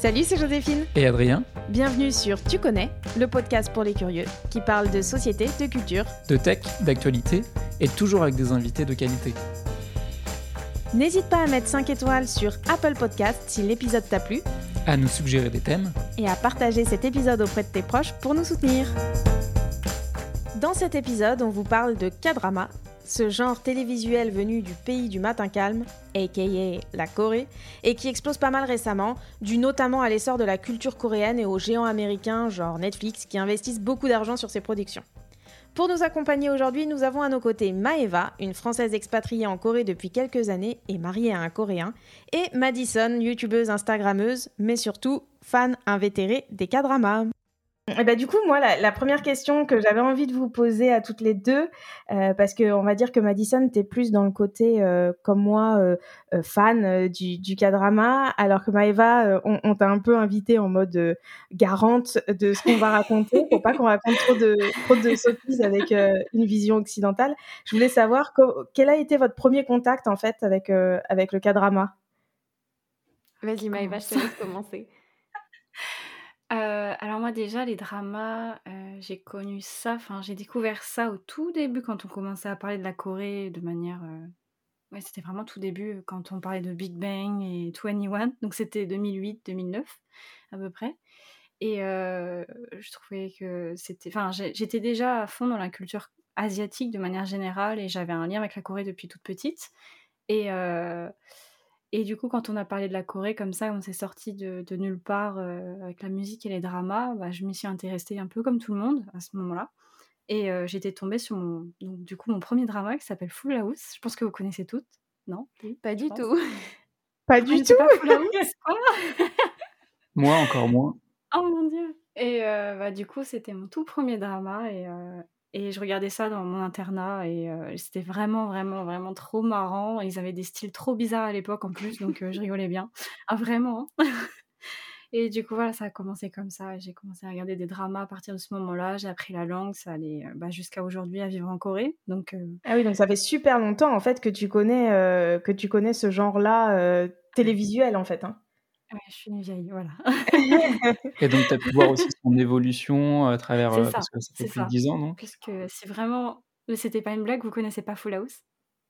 Salut, c'est Joséphine. Et Adrien. Bienvenue sur Tu connais, le podcast pour les curieux qui parle de société, de culture, de tech, d'actualité et toujours avec des invités de qualité. N'hésite pas à mettre 5 étoiles sur Apple Podcast si l'épisode t'a plu, à nous suggérer des thèmes et à partager cet épisode auprès de tes proches pour nous soutenir. Dans cet épisode, on vous parle de K-drama, ce genre télévisuel venu du pays du matin calme, aka la Corée, et qui explose pas mal récemment, dû notamment à l'essor de la culture coréenne et aux géants américains genre Netflix qui investissent beaucoup d'argent sur ses productions. Pour nous accompagner aujourd'hui, nous avons à nos côtés Maeva, une Française expatriée en Corée depuis quelques années et mariée à un Coréen, et Madison, youtubeuse Instagrammeuse, mais surtout fan invétérée des K-dramas. Et eh bah, ben, du coup, moi, la, première question que j'avais envie de vous poser à toutes les deux, euh, parce qu'on va dire que Madison, t'es plus dans le côté, euh, comme moi, euh, fan du, du K-drama, alors que Maëva, on, on t'a un peu invité en mode garante de ce qu'on va raconter, pour pas qu'on raconte trop de, trop de sottises avec une vision occidentale. Je voulais savoir quel a été votre premier contact, en fait, avec, avec le K-drama? Vas-y, Maëva, je te laisse commencer. Euh, alors moi déjà les dramas, euh, j'ai connu ça, enfin j'ai découvert ça au tout début quand on commençait à parler de la Corée de manière, euh, ouais c'était vraiment tout début quand on parlait de Big Bang et 21, donc c'était 2008-2009 à peu près. Et je trouvais que c'était enfin j'étais déjà à fond dans la culture asiatique de manière générale et j'avais un lien avec la Corée depuis toute petite. Et et du coup, quand on a parlé de la Corée comme ça, on s'est sorti de, nulle part euh, avec la musique et les dramas, bah, je m'y suis intéressée un peu comme tout le monde à ce moment-là. Et euh, j'étais tombée sur mon, donc, du coup, mon premier drama qui s'appelle Full House. Je pense que vous connaissez toutes, non? Pas du tout. Pas du tout. Moi, encore moins. Oh mon dieu. Et euh, bah, du coup, c'était mon tout premier drama et et je regardais ça dans mon internat et euh, c'était vraiment, vraiment, vraiment trop marrant. Ils avaient des styles trop bizarres à l'époque en plus, donc euh, je rigolais bien. Ah, vraiment hein? Et du coup, voilà, ça a commencé comme ça. J'ai commencé à regarder des dramas à partir de ce moment-là. J'ai appris la langue, ça allait euh, bah, jusqu'à aujourd'hui à vivre en Corée. Donc, Ah oui, donc ça fait super longtemps en fait que tu connais, que tu connais ce genre-là télévisuel en fait. Hein? Ouais, je suis une vieille, voilà. Et donc, tu as pu voir aussi son évolution à travers. ça, parce que ça fait plus de 10 ans, non? Puisque c'est vraiment. C'était pas une blague, vous connaissez pas Full House?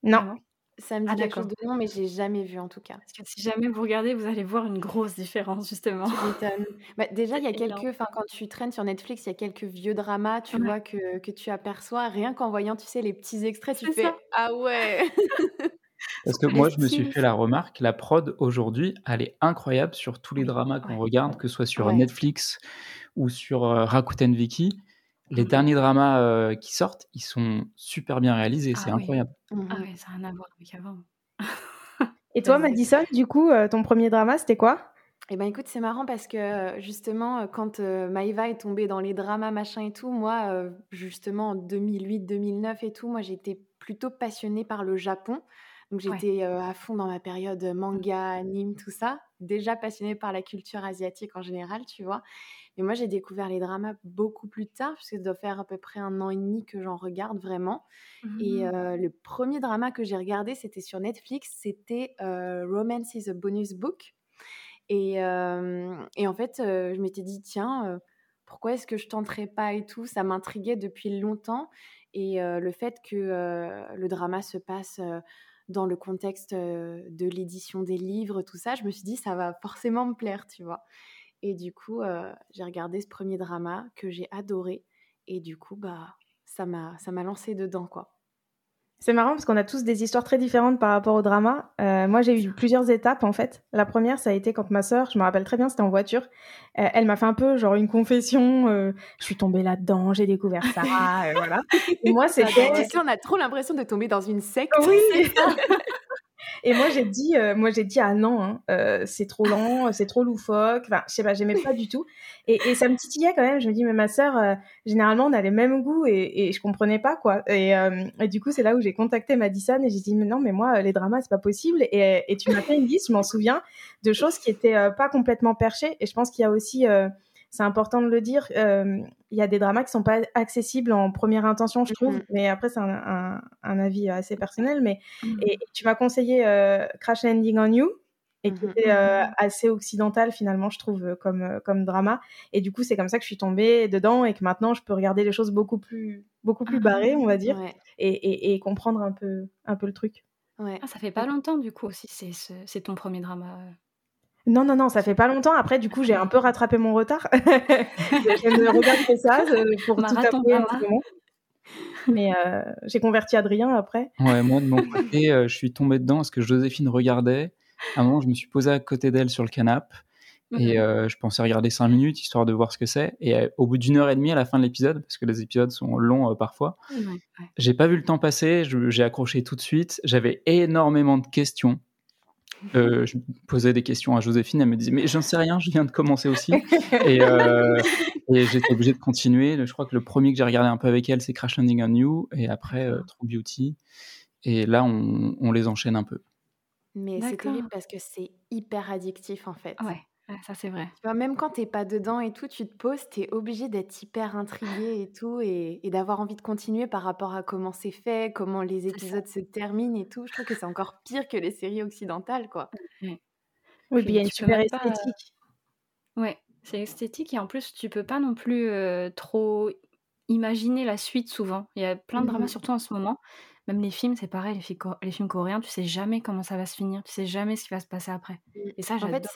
Non. Ça me dit ah, quelque chose de nom, mais j'ai jamais vu en tout cas. Parce que si jamais vous regardez, vous allez voir une grosse différence justement. bah, déjà, il y a quelques, enfin quand tu traînes sur Netflix, il y a quelques vieux dramas, tu vois que, que tu aperçois. Rien qu'en voyant, tu sais, les petits extraits, tu fais ah ouais. Parce que moi, je me suis fait la remarque, la prod aujourd'hui, elle est incroyable sur tous les dramas qu'on regarde, que ce soit sur Netflix ou sur euh, Rakuten Viki. Les mmh derniers dramas euh, qui sortent, ils sont super bien réalisés, c'est ah incroyable. Mmh ah ouais, ça n'a rien à voir avec avant. Et toi, Madison, du coup, euh, ton premier drama, c'était quoi? Eh ben écoute, c'est marrant parce que justement, quand Maïva est tombée dans les dramas, machin et tout, moi, justement, en 2008-2009 et tout, moi, j'étais plutôt passionnée par le Japon. Donc j'étais à fond dans ma période manga, anime, tout ça. Déjà passionnée par la culture asiatique en général, tu vois. Mais moi, j'ai découvert les dramas beaucoup plus tard, puisque ça doit faire à peu près un an et demi que j'en regarde vraiment. Et mmh. le premier drama que j'ai regardé, c'était sur Netflix, c'était Romance is a Bonus Book. Et, et en fait, je m'étais dit, tiens, pourquoi est-ce que je tenterais pas et tout? Ça m'intriguait depuis longtemps. Et le fait que le drama se passe dans le contexte de l'édition des livres, tout ça, je me suis dit, ça va forcément me plaire, tu vois. Et du coup, j'ai regardé ce premier drama que j'ai adoré. Et du coup, bah, ça m'a lancé dedans, quoi. C'est marrant parce qu'on a tous des histoires très différentes par rapport au drama. Euh, moi, j'ai eu plusieurs étapes en fait. La première, ça a été quand ma sœur, je me rappelle très bien, c'était en voiture. Euh, elle m'a fait un peu genre une confession. Euh, je suis tombée là-dedans, j'ai découvert ça, voilà. Et moi, c'était. Tu sais, on a trop l'impression de tomber dans une secte. Oui. Et moi, j'ai dit, euh, moi, j'ai dit, ah non, hein, euh, c'est trop lent, c'est trop loufoque. Enfin, je sais pas, j'aimais pas du tout. Et, ça me titillait quand même. Je me dis, mais ma sœur, euh, généralement, on a les mêmes goûts et, et je comprenais pas, quoi. Et, du coup, c'est là où j'ai contacté Madison et j'ai dit, mais non, mais moi, les dramas, c'est pas possible. Et, et tu m'as fait une liste, je m'en souviens, de choses qui étaient pas complètement perchées. Et je pense qu'il y a aussi c'est important de le dire. Euh, il y a des dramas qui sont pas accessibles en première intention, je trouve. Mm-hmm. Mais après, c'est un, un, avis assez personnel. Mais mm-hmm. et, tu m'as conseillé euh, Crash Landing on You. et qui mmh était mmh assez occidental finalement, je trouve, comme, comme drama. Et du coup, c'est comme ça que je suis tombée dedans et que maintenant, je peux regarder les choses beaucoup plus, beaucoup plus barrées, on va dire, et, et, comprendre un peu, un peu le truc. Ouais. Ah, ça fait pas longtemps, du coup, aussi, c'est ton premier drama. Non, non, non, ça fait pas longtemps. Après, du coup, j'ai un peu rattrapé mon retard. je regarde ça pour tout moment. Mais j'ai converti Adrien après. Ouais, moi, de mon côté, je suis tombée dedans parce que Joséphine regardait à un moment, je me suis posé à côté d'elle sur le canapé. Et mhm. euh, je pensais regarder 5 minutes histoire de voir ce que c'est. Et euh, au bout d'une heure et demie à la fin de l'épisode, parce que les épisodes sont longs euh, parfois, j'ai pas vu le temps passer. J'ai accroché tout de suite. J'avais énormément de questions. Je posais des questions à Joséphine. Elle me disait mais j'en sais rien, je viens de commencer aussi. et, et j'étais obligé de continuer. Je crois que le premier que j'ai regardé un peu avec elle, c'est Crash Landing on You, et après True Beauty. Et là, on, on les enchaîne un peu. Mais c'est terrible parce que c'est hyper addictif en fait. Ouais, ça c'est vrai. Tu vois, même quand t'es pas dedans et tout, tu te poses, t'es obligé d'être hyper intrigué et tout, et, d'avoir envie de continuer par rapport à comment c'est fait, comment les épisodes se terminent et tout. Je trouve que c'est encore pire que les séries occidentales, quoi. Oui, puis il y a une super esthétique. Ouais, c'est esthétique et en plus tu peux pas non plus trop imaginer la suite souvent. Il y a plein de dramas, mmh surtout en ce moment, même les films, c'est pareil, les, films coréens, tu sais jamais comment ça va se finir, tu sais jamais ce qui va se passer après. Mmh. Et ça, En fait,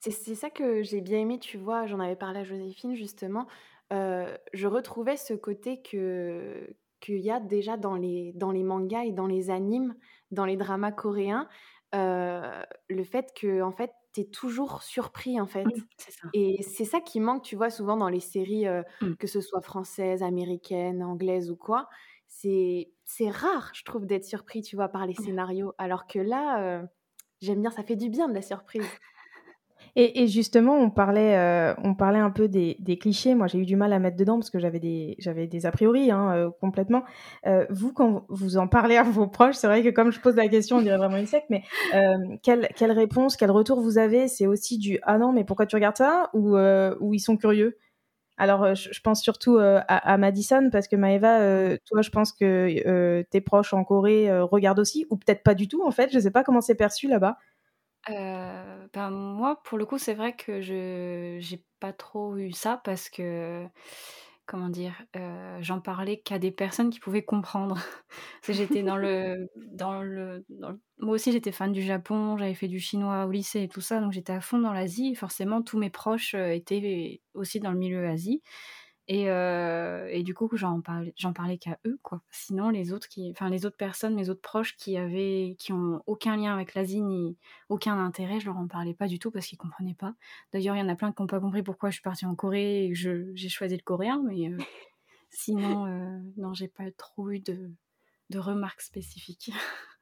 c'est ça que j'ai bien aimé, tu vois, j'en avais parlé à Joséphine justement. je retrouvais ce côté que qu'il y a déjà dans les, dans les mangas et dans les animes, dans les dramas coréens, le fait que en fait, tu es toujours surpris en fait. Et c'est ça qui manque, tu vois, souvent dans les séries, mmh. que ce soit françaises, américaines, anglaises ou quoi c'est c'est rare, je trouve, d'être surpris, tu vois, par les scénarios. Alors que là, euh, j'aime bien, ça fait du bien de la surprise. Et, justement, on parlait, euh, on parlait un peu des, clichés. Moi, j'ai eu du mal à mettre dedans parce que j'avais des, j'avais des a priori hein, euh, complètement. vous, quand vous en parlez à vos proches, c'est vrai que comme je pose la question, on dirait vraiment une sec, mais quelle, quelle réponse, quel retour vous avez? C'est aussi du ah non, mais pourquoi tu regardes ça? ou, ou ils sont curieux? Alors, euh, je, pense surtout euh, à, Madison parce que Maëva, euh, toi, je pense que tes proches en Corée regardent aussi, ou peut-être pas du tout en fait. Je sais pas comment c'est perçu là-bas. ben moi, pour le coup, c'est vrai que je j'ai pas trop eu ça parce que comment dire, j'en parlais qu'à des personnes qui pouvaient comprendre. j'étais dans le, dans le, moi aussi j'étais fan du Japon, j'avais fait du chinois au lycée et tout ça, donc j'étais à fond dans l'Asie. Forcément, tous mes proches étaient aussi dans le milieu Asie. Et, euh, et, du coup, j'en parlais, parlais qu'à eux, quoi. Sinon, les autres qui, enfin, les autres personnes, mes autres proches qui avaient, qui ont aucun lien avec l'Asie ni aucun intérêt, je leur en parlais pas du tout parce qu'ils comprenaient pas. D'ailleurs, il y en a plein qui n'ont pas compris pourquoi je suis partie en Corée et que j'ai choisi le coréen, mais euh, sinon, euh, non, j'ai pas trop eu de, de remarques spécifiques.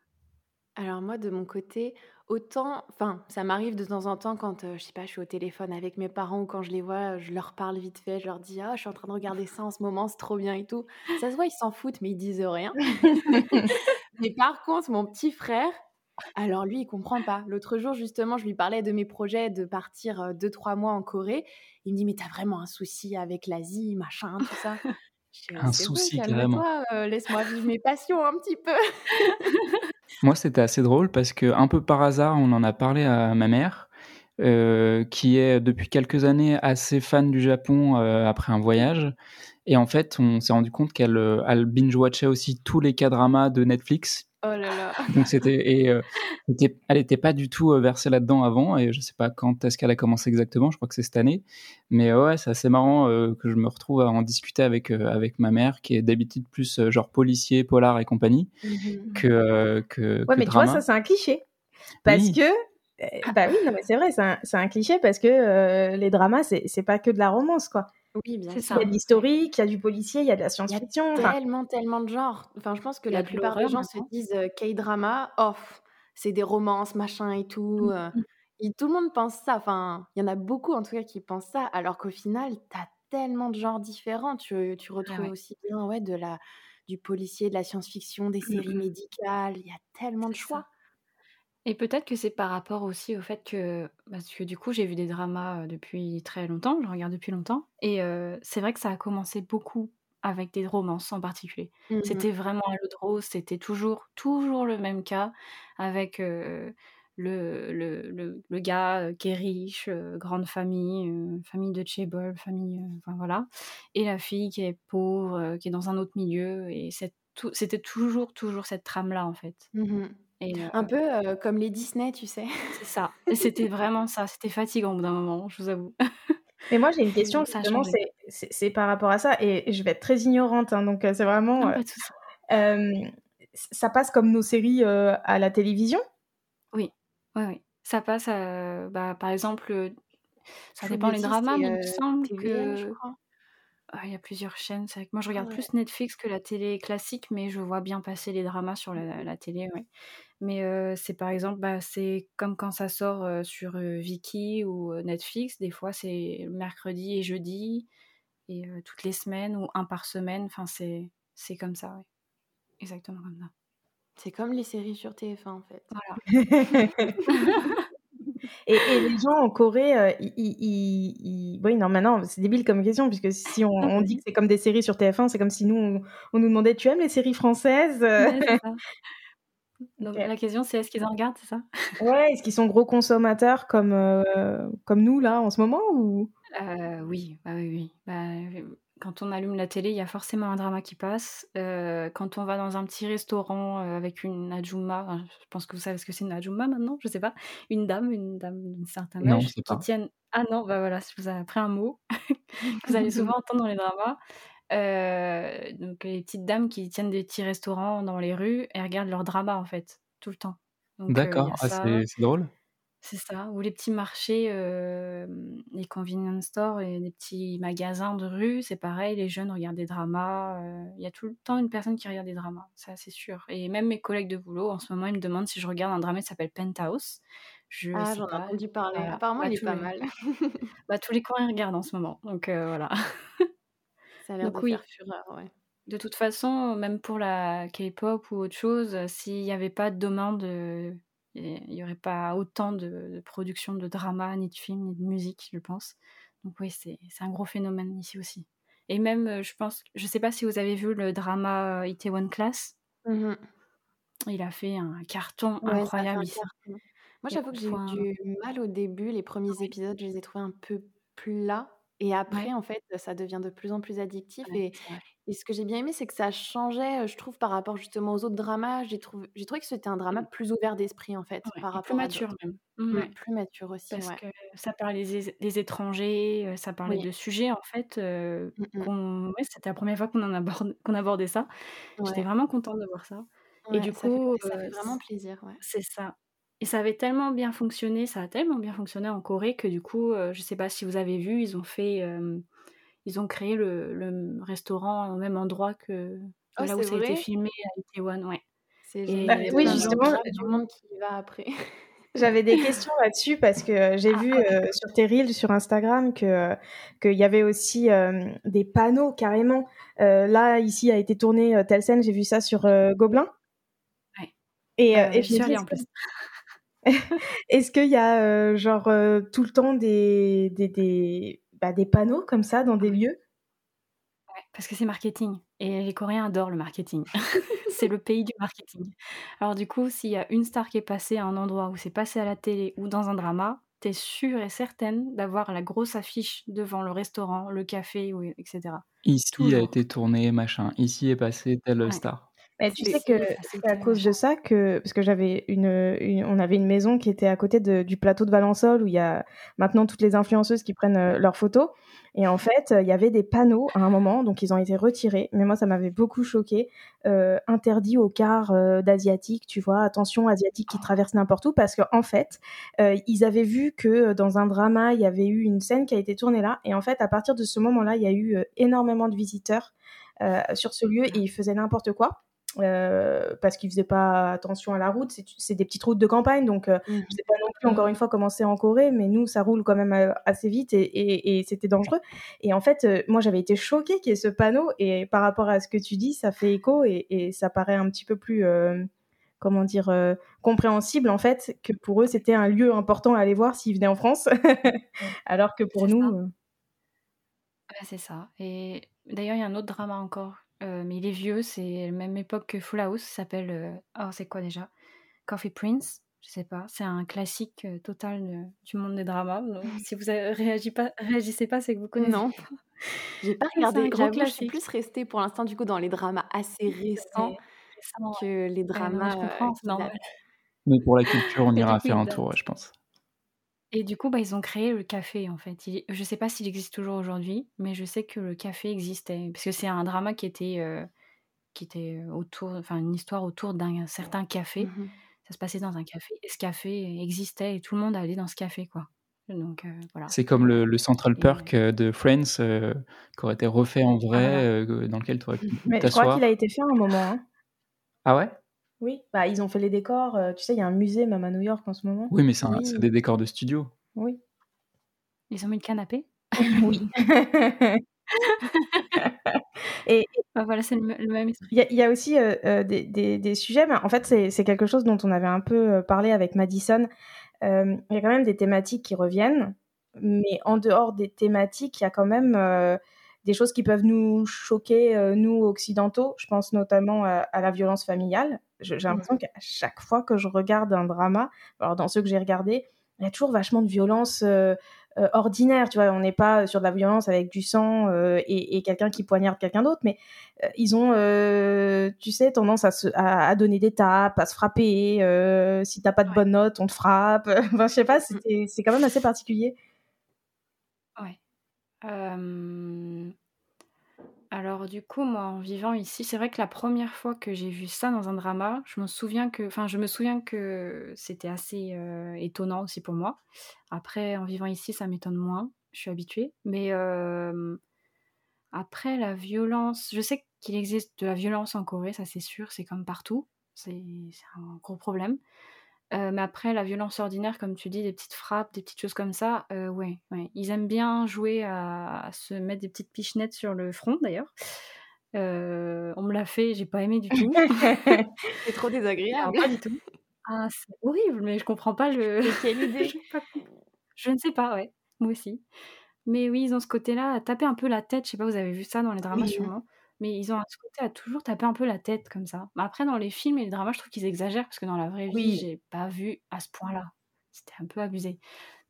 Alors moi, de mon côté, autant, enfin, ça m'arrive de temps en temps quand, je sais pas, je suis au téléphone avec mes parents ou quand je les vois, je leur parle vite fait, je leur dis: «Ah, je suis en train de regarder ça en ce moment, c'est trop bien et tout». Ça se voit, ils s'en foutent, mais ils disent rien. Mais par contre, mon petit frère, alors lui, il comprend pas. L'autre jour, justement, je lui parlais de mes projets de partir, 2-3 mois en Corée. Il me dit: «Mais t'as vraiment un souci avec l'Asie, machin, tout ça». Un souci, carrément. laisse-moi vivre mes passions un petit peu». Moi, c'était assez drôle parce que un peu par hasard, on en a parlé à ma mère, euh, qui est depuis quelques années assez fan du Japon euh, après un voyage. Et en fait, on s'est rendu compte qu'elle euh, binge-watchait aussi tous les K-dramas de Netflix Oh là là. Donc c'était et euh, elle n'était pas du tout euh, versée là-dedans avant et je sais pas quand est-ce qu'elle a commencé exactement. Je crois que c'est cette année. Mais ouais, c'est assez marrant euh, que je me retrouve à en discuter avec avec ma mère qui est d'habitude plus genre policier, polar et compagnie mm-hmm. que que. Ouais, mais tu vois ça c'est un cliché parce que bah oui, non, mais c'est vrai, c'est un, un, cliché parce que les dramas, c'est pas que de la romance, quoi. Oui, bien sûr. Il y a de l'historique, il y a du policier, il y a de la science-fiction. Il y a tellement, tellement de genres. Enfin, je pense que la plupart des gens se disent K-drama, off, c'est des romances, machin et tout. Mmh, mmh. et tout le monde pense ça. Enfin, il y en a beaucoup en tout cas qui pensent ça, alors qu'au final, tu as tellement de genres différents. Tu, tu ah retrouves aussi bien ouais, de la, du policier, de la science-fiction, des mmh, séries médicales. Il y a tellement de choix. Et peut-être que c'est par rapport aussi au fait que, parce que du coup, j'ai vu des dramas depuis très longtemps, je regarde depuis longtemps, et c'est vrai que ça a commencé beaucoup avec des romances en particulier. Mmh c'était vraiment à l'eau de rose, c'était toujours, toujours le même cas, avec le, le, le, gars qui est riche, grande famille, famille de Chable, famille, enfin voilà, et la fille qui est pauvre, qui est dans un autre milieu, et c'était toujours, toujours cette trame-là en fait. Mmh et un peu comme les Disney, tu sais. C'est ça. C'était vraiment ça. C'était fatigant au bout d'un moment, je vous avoue. Mais moi, j'ai une question, justement, c'est par rapport à ça, et je vais être très ignorante, hein, donc c'est vraiment... ça passe comme nos séries à la télévision? Oui, oui, oui. Ça passe, bah, par exemple, ça dépend des dramas, mais il me semble que... Ah, il y a plusieurs chaînes. C'est vrai que moi, je regarde plus Netflix que la télé classique, mais je vois bien passer les dramas sur la, télé, ouais. Mais c'est par exemple, bah, c'est comme quand ça sort sur Viki ou Netflix. Des fois, c'est mercredi et jeudi, et toutes les semaines ou un par semaine. Enfin, c'est c'est comme ça, ouais. Exactement comme ça. C'est comme les séries sur TF1 en fait. Voilà. Et, les gens en Corée, euh, ils, oui, non, maintenant, c'est débile comme question, puisque si on, dit que c'est comme des séries sur TF1, c'est comme si nous, on, nous demandait Tu aimes les séries françaises? Donc la question, c'est est-ce qu'ils en regardent, c'est ça? Ouais, est-ce qu'ils sont gros consommateurs comme, euh, comme nous, là, en ce moment ou... Euh, oui, bah, oui, oui. Bah, quand on allume la télé, il y a forcément un drama qui passe. Euh, quand on va dans un petit restaurant euh, avec une ajumma, je pense que vous savez ce que c'est une ajumma maintenant, je sais pas, une dame, une dame d'un certain âge qui tiennent. Ah non, bah voilà, je vous ai appris un mot que vous allez souvent entendre dans les dramas. Euh, donc les petites dames qui tiennent des petits restaurants dans les rues et regardent leur drama en fait tout le temps. D'accord, ah, c'est drôle. C'est ça, ou les petits marchés, les convenience stores et les petits magasins de rue, c'est pareil, les jeunes regardent des dramas. Il y a tout le temps une personne qui regarde des dramas, ça c'est sûr. Et même mes collègues de boulot, en ce moment, ils me demandent si je regarde un drama qui s'appelle Penthouse. Je ah, j'en ai entendu parler. Apparemment, bah, il est pas mal. bah, tous les Coréens regardent en ce moment, donc voilà. ça a l'air de faire fureur, ouais. De toute façon, même pour la K-pop ou autre chose, s'il n'y avait pas de demande il n'y aurait pas autant de, production de drama, ni de films, ni de musique, je pense. Donc oui, c'est un gros phénomène ici aussi. Et même, euh, je pense, je sais pas si vous avez vu le drama euh, Itaewon Class. Mmh il a fait un carton incroyable ici. Moi, j'avoue que j'ai eu du mal au début. Les premiers épisodes, je les ai trouvés un peu plats. Et après, en fait, ça devient de plus en plus addictif. et, et ce que j'ai bien aimé, c'est que ça changeait, je trouve, par rapport justement aux autres dramas. J'ai trouvé, j'ai trouvé que c'était un drama mmh. plus ouvert d'esprit, en fait, par rapport plus mature même. Mmh. plus mature aussi. Parce que ça parlait des, étrangers, ça parlait de sujets, en fait. Mmh, c'était la première fois qu'on en aborde, qu'on abordait ça. J'étais vraiment contente de voir ça. et du coup, ça fait vraiment plaisir. C'est ça. Et ça avait tellement bien fonctionné, ça a tellement bien fonctionné en Corée que du coup, je je sais pas si vous avez vu, ils ont fait, ils ont créé le, restaurant au même endroit que oh, là où ça a été filmé à Itaewon, ouais. C'est bah, oui, justement, du monde qui va après. J'avais des questions là-dessus parce que j'ai ah, vu sur tes reels sur Instagram que qu'il y avait aussi des panneaux carrément. là, ici a été tourné telle scène, j'ai vu ça sur Gobelin. Ouais. Et, et je suis allée en plus. Est-ce qu'il y a euh, genre euh, tout le temps des, des, des, bah, des, panneaux comme ça dans des lieux Parce que c'est marketing et les Coréens adorent le marketing. c'est le pays du marketing. Alors du coup, s'il y a une star qui est passée à un endroit où c'est passé à la télé ou dans un drama, t'es sûre et certaine d'avoir la grosse affiche devant le restaurant, le café, etc. Ici a été tourné, machin. Ici est passé telle star. Mais tu sais que c'est à cause de ça que parce que j'avais une, on avait une maison qui était à côté de, du plateau de Valençol où il y a maintenant toutes les influenceuses qui prennent euh, leurs photos. Et en fait il y avait des panneaux à un moment donc ils ont été retirés. Mais moi ça m'avait beaucoup choqué euh, interdit aux cars euh, d'asiatiques tu vois attention asiatiques qui traversent n'importe où parce que en fait euh, ils avaient vu que dans un drama il y avait eu une scène qui a été tournée là. Et en fait à partir de ce moment là il y a eu énormément de visiteurs sur ce lieu et ils faisaient n'importe quoi euh, parce qu'ils faisaient pas attention à la route. C'est des petites routes de campagne, donc euh, mmh. je sais pas non plus encore une fois comment c'est en Corée, mais nous ça roule quand même euh, assez vite et, et, c'était dangereux. Et en fait, moi j'avais été choquée qu'il y ait ce panneau et par rapport à ce que tu dis, ça fait écho et, et ça paraît un petit peu plus comment dire compréhensible en fait que pour eux c'était un lieu important à aller voir s'ils venaient en France, alors que pour nous. c'est ça. Et d'ailleurs, il y a un autre drama encore euh, mais il est vieux, c'est la même époque que Full House, s'appelle. Euh, oh, c'est quoi déjà? Coffee Prince. je sais pas, c'est un classique total du monde des dramas. Donc, si vous réagissez pas, réagissez pas, c'est que vous connaissez. Non, j'ai pas regardé. J'avoue, je suis plus restée pour l'instant du coup dans les dramas assez récents que les dramas. je comprends, c'est normal. Mais pour la culture, on ira faire un tour, je pense. Et du coup, bah, ils ont créé le café, en fait. Je sais pas s'il existe toujours aujourd'hui, mais je sais que le café existait. Parce que c'est un drama qui était, qui était autour, enfin, une histoire autour d'un certain café. Mmh ça se passait dans un café. Et ce café existait et tout le monde allait dans ce café, quoi. Donc voilà. C'est comme le, Central Perk de Friends qui aurait été refait en vrai, ah, dans lequel tu aurais pu Mais je crois qu'il a été fait à un moment. Hein. Ah ouais? Oui, bah, ils ont fait les décors. tu sais, il y a un musée même à New York en ce moment. Oui, mais c'est des décors de studio. Oui. Ils ont mis le canapé Oui. et, bah, voilà, c'est le, même Il y, a aussi des, des, des, sujets, mais en fait, c'est quelque chose dont on avait un peu parlé avec Madison. Il y a quand même des thématiques qui reviennent, mais en dehors des thématiques, il y a quand même des choses qui peuvent nous choquer, nous, occidentaux. Je pense notamment à, la violence familiale. J'ai l'impression qu'à chaque fois que je regarde un drama, alors dans ceux que j'ai regardés, il y a toujours vachement de violence ordinaire, tu vois, on n'est pas sur de la violence avec du sang et, quelqu'un qui poignarde quelqu'un d'autre, mais ils ont, tu sais, tendance à, se, à, donner des tapes, à se frapper, si t'as pas de bonnes notes, on te frappe, enfin, je sais pas, mmh. c'est quand même assez particulier. Ouais. Alors du coup, moi, en vivant ici, c'est vrai que la première fois que j'ai vu ça dans un drama, je me souviens que, je me souviens que c'était assez étonnant aussi pour moi. Après, en vivant ici, ça m'étonne moins. Je suis habituée, mais après la violence, je sais qu'il existe de la violence en Corée, ça c'est sûr, c'est comme partout, c'est un gros problème. Euh, mais après, la violence ordinaire, comme tu dis, des petites frappes, des petites choses comme ça, euh, ouais, ouais, Ils aiment bien jouer à, se mettre des petites pichenettes sur le front, d'ailleurs. Euh, on me l'a fait, j'ai pas aimé du tout. c'est trop désagréable. pas du tout. Ah, c'est horrible, mais je comprends pas le. quelle idée Je ne sais pas, ouais. Moi aussi. Mais oui, ils ont ce côté-là, à taper un peu la tête. Je sais pas, vous avez vu ça dans les dramas sûrement. Mais ils ont ce côté à toujours taper un peu la tête comme ça. Mais après, dans les films et les dramas, je trouve qu'ils exagèrent parce que dans la vraie vie, j'ai pas vu à ce point-là. C'était un peu abusé.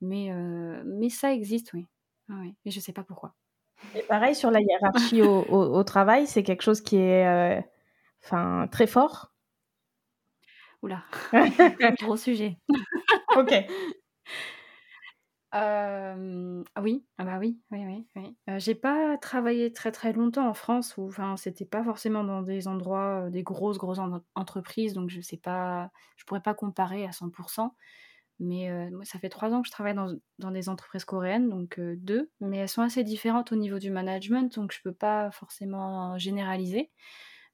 Mais, euh, mais ça existe, oui. Ah oui. Mais je sais pas pourquoi. Et pareil sur la hiérarchie au, au, travail, c'est quelque chose qui est euh, très fort. Oula, gros sujet. ok. Euh, oui, ah bah oui, oui, oui, oui. Euh, j'ai pas travaillé très très longtemps en France où, enfin, c'était pas forcément dans des endroits, euh, des grosses grosses entreprises, donc je sais pas, je pourrais pas comparer à 100%. Mais moi, ça fait trois ans que je travaille dans, dans des entreprises coréennes, donc deux, mais elles sont assez différentes au niveau du management, donc je peux pas forcément généraliser.